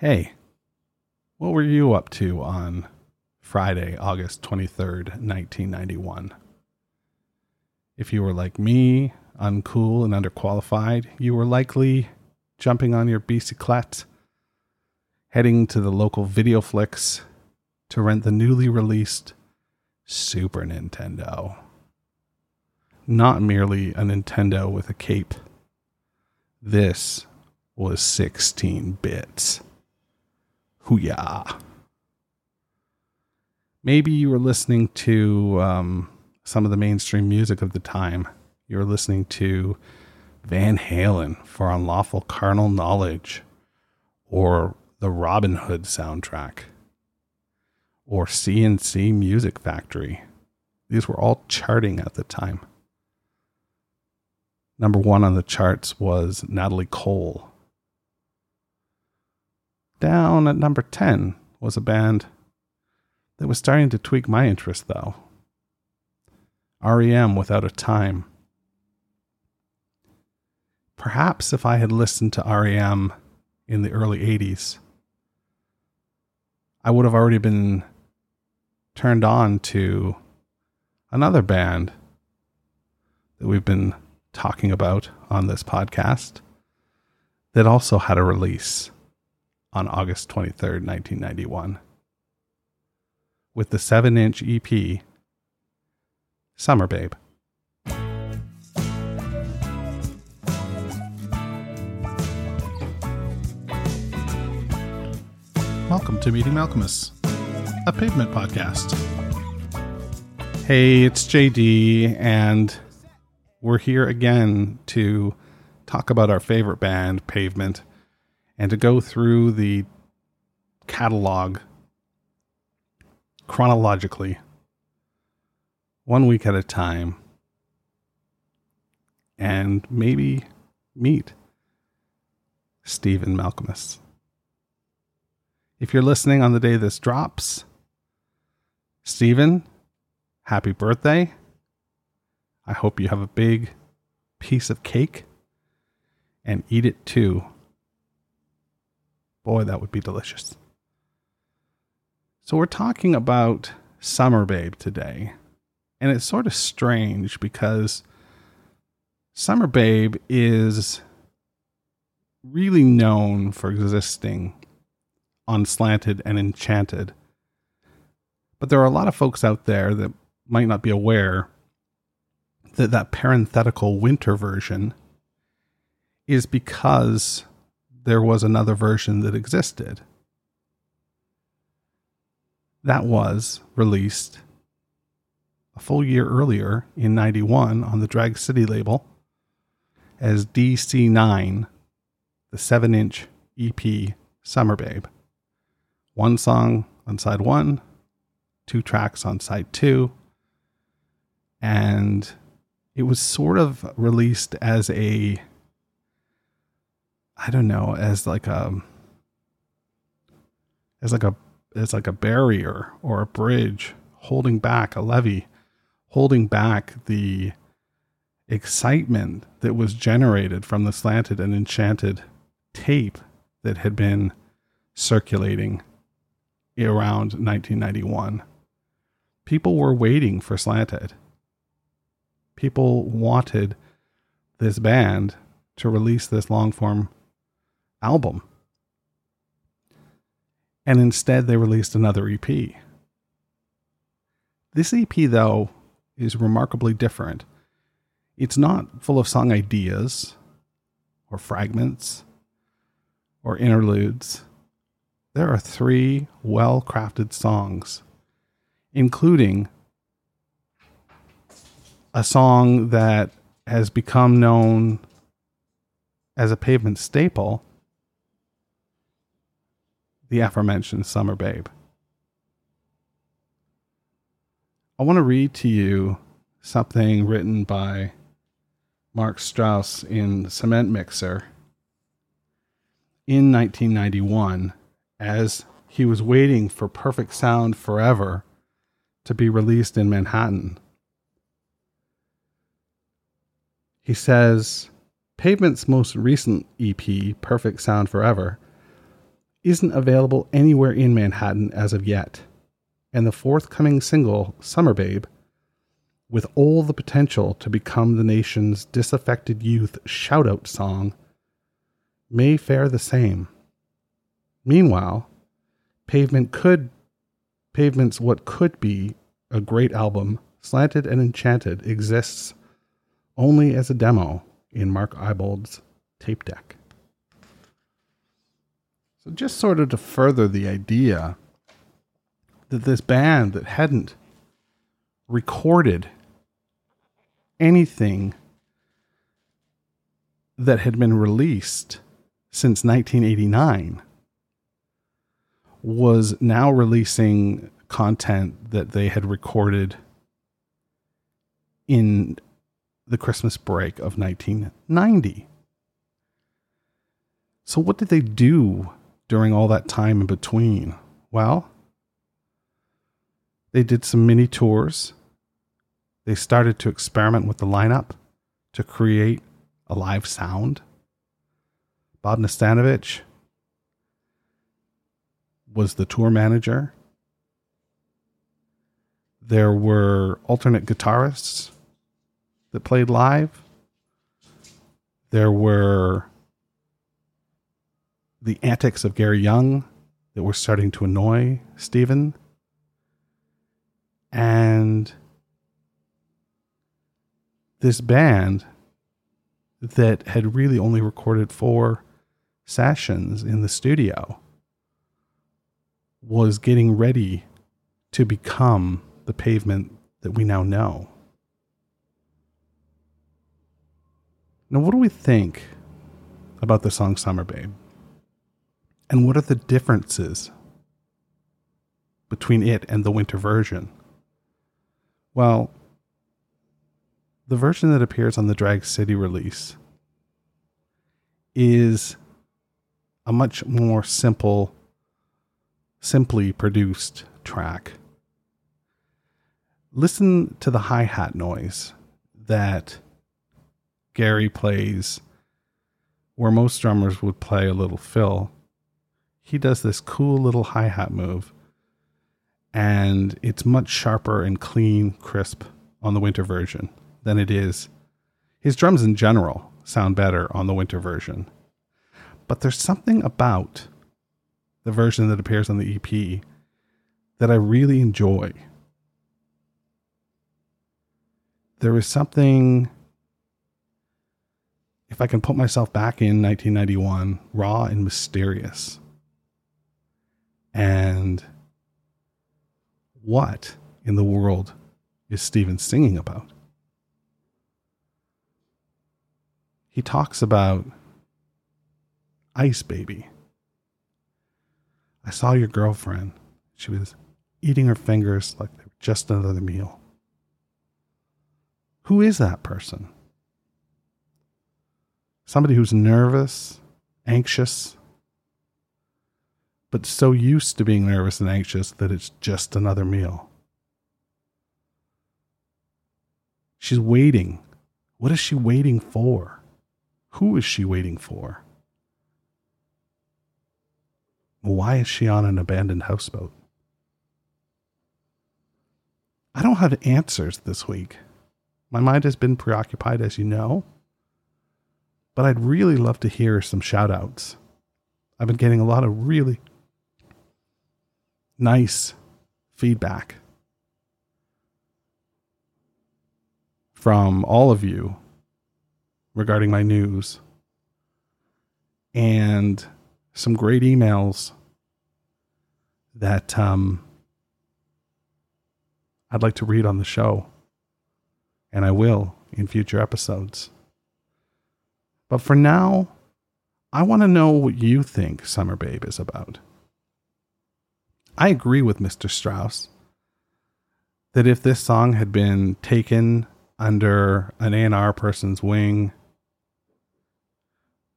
Hey, what were you up to on Friday, August 23rd, 1991? If you were like me, uncool and underqualified, you were likely jumping on your bicyclette, heading to the local video flicks to rent the newly released Super Nintendo. Not merely a Nintendo with a cape. This was 16 bits. Hooyah. Maybe you were listening to um, some of the mainstream music of the time. You were listening to Van Halen for Unlawful Carnal Knowledge, or the Robin Hood soundtrack, or C+C Music Factory. These were all charting at the time. Number one on the charts was Natalie Cole down at number 10 was a band that was starting to tweak my interest, though REM Without a Time. Perhaps if I had listened to REM in the early 80s, I would have already been turned on to another band that we've been talking about on this podcast that also had a release on August 23rd, 1991, with the 7 inch EP, Summer Babe. Welcome to Meeting Malkmus, a pavement podcast. Hey, it's JD, and we're here again to talk about our favorite band, Pavement and to go through the catalog chronologically, one week at a time, and maybe meet Stephen Malkmus. If you're listening on the day this drops, Stephen, happy birthday. I hope you have a big piece of cake and eat it too. Boy, that would be delicious. So, we're talking about Summer Babe today. And it's sort of strange because Summer Babe is really known for existing on Slanted and Enchanted. But there are a lot of folks out there that might not be aware that that parenthetical winter version is because there was another version that existed. That was released a full year earlier in 91 on the Drag City label as DC9, the 7 inch EP Summer Babe. One song on side one, two tracks on side two, and it was sort of released as a I don't know, as like a as like a as like a barrier or a bridge holding back a levee, holding back the excitement that was generated from the slanted and enchanted tape that had been circulating around 1991. People were waiting for Slanted. People wanted this band to release this long form album. And instead, they released another EP. This EP, though, is remarkably different. It's not full of song ideas or fragments or interludes. There are three well crafted songs, including a song that has become known as a pavement staple the aforementioned Summer Babe. I want to read to you something written by Mark Strauss in Cement Mixer in 1991 as he was waiting for Perfect Sound Forever to be released in Manhattan. He says Pavement's most recent EP, Perfect Sound Forever, isn't available anywhere in Manhattan as of yet and the forthcoming single, Summer Babe, with all the potential to become the nation's disaffected youth shout out song, may fare the same. Meanwhile, Pavement could Pavement's what could be a great album, Slanted and Enchanted, exists only as a demo in Mark Ibold's tape deck. So just sort of to further the idea that this band that hadn't recorded anything that had been released since 1989 was now releasing content that they had recorded in the Christmas break of 1990. So, what did they do during all that time in between? Well, they did some mini tours. They started to experiment with the lineup to create a live sound. Bob Nastanovich was the tour manager. There were alternate guitarists that played live. There were the antics of Gary Young that were starting to annoy Stephen. And this band that had really only recorded four sessions in the studio was getting ready to become the pavement that we now know. Now, what do we think about the song Summer Babe? And what are the differences between it and the winter version? Well, the version that appears on the Drag City release is a much more simple, simply produced track. Listen to the hi hat noise that Gary plays, where most drummers would play a little fill. He does this cool little hi hat move and it's much sharper and clean, crisp on the winter version than it is. His drums in general sound better on the winter version. But there's something about the version that appears on the EP that I really enjoy. There is something, if I can put myself back in 1991, raw and mysterious. And what in the world is Stephen singing about? He talks about Ice Baby. I saw your girlfriend. She was eating her fingers like they were just another meal. Who is that person? Somebody who's nervous, anxious, but so used to being nervous and anxious that it's just another meal. She's waiting. What is she waiting for? Who is she waiting for? Why is she on an abandoned houseboat? I don't have answers this week. My mind has been preoccupied, as you know, but I'd really love to hear some shout outs. I've been getting a lot of really nice feedback from all of you regarding my news and some great emails that um, I'd like to read on the show. And I will in future episodes. But for now, I want to know what you think Summer Babe is about. I agree with Mr. Strauss that if this song had been taken under an A&R person's wing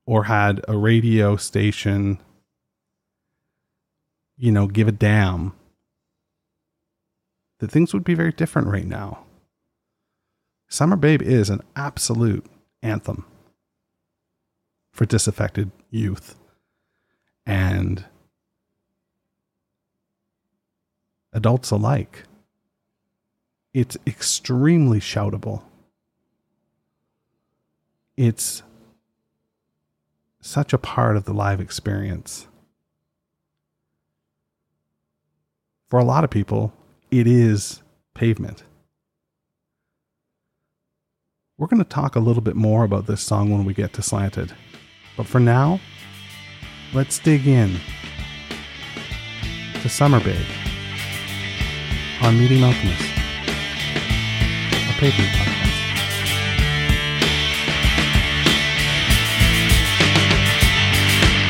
or had a radio station you know give a damn that things would be very different right now summer babe is an absolute anthem for disaffected youth and adults alike it's extremely shoutable. It's such a part of the live experience. For a lot of people, it is pavement. We're going to talk a little bit more about this song when we get to Slanted. But for now, let's dig in to Summer Babe on Meeting Malkmus. Pavement Podcast.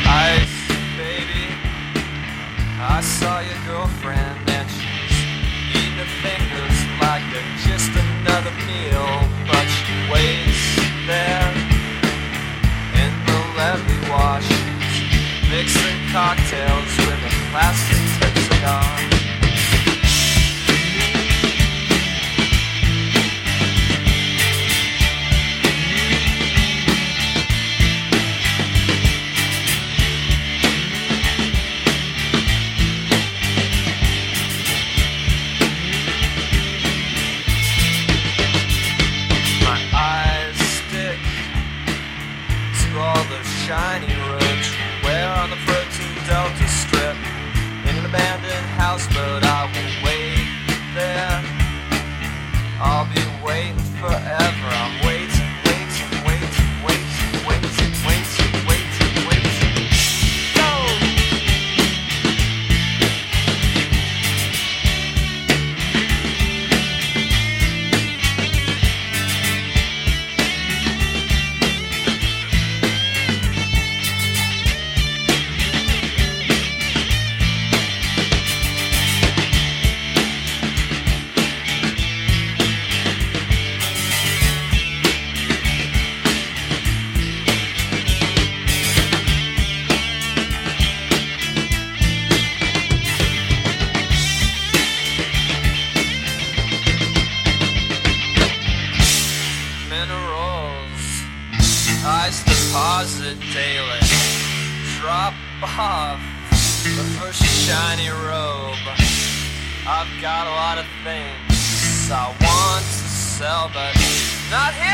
Ice, baby. I saw your girlfriend and she's eating her fingers like they're just another meal. But she waits there in the levee while she's mixing cocktails with a plastic but not here,